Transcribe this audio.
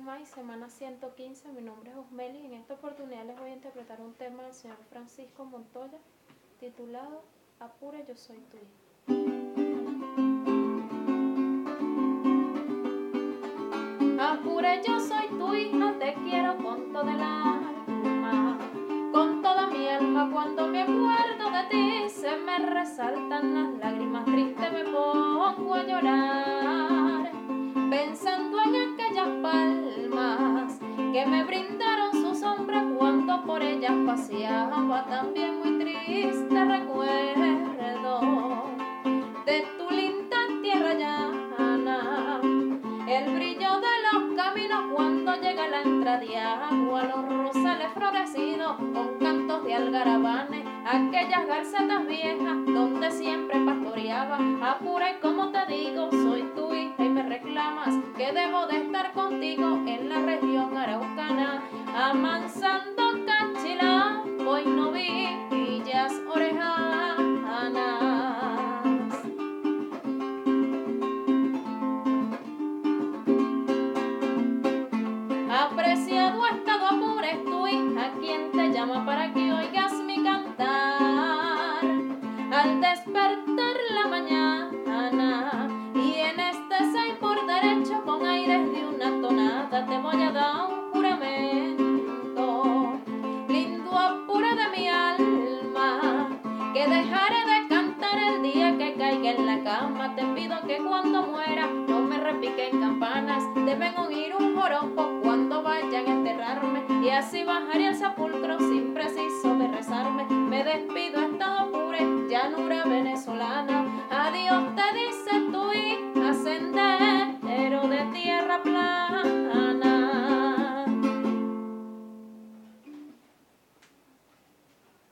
vez más semana 115. Mi nombre es Osmeli y en esta oportunidad les voy a interpretar un tema del señor Francisco Montoya titulado Apure yo soy tu Apure yo soy tu hija, te quiero con toda el alma, con toda mi alma. Cuando me acuerdo de ti se me resaltan las lágrimas. Tristes me pongo a llorar pensando que me brindaron su sombra cuando por ellas paseaba también muy triste recuerdo de tu linda tierra llana el brillo de los caminos cuando llega la entrada de agua los rosales florecidos con cantos de algarabanes aquellas garcetas viejas donde siempre pastoreaba apura y como te digo que debo de estar contigo en la región araucana, amansando cachila, hoy no villas orejanas. Apreciado estado apures tu hija, quien te llama para que voy a dar un juramento, lindo apuro de mi alma, que dejaré de cantar el día que caiga en la cama. Te pido que cuando muera no me repiquen campanas, deben oír un joropo cuando vayan a enterrarme y así bajaré al sepulcro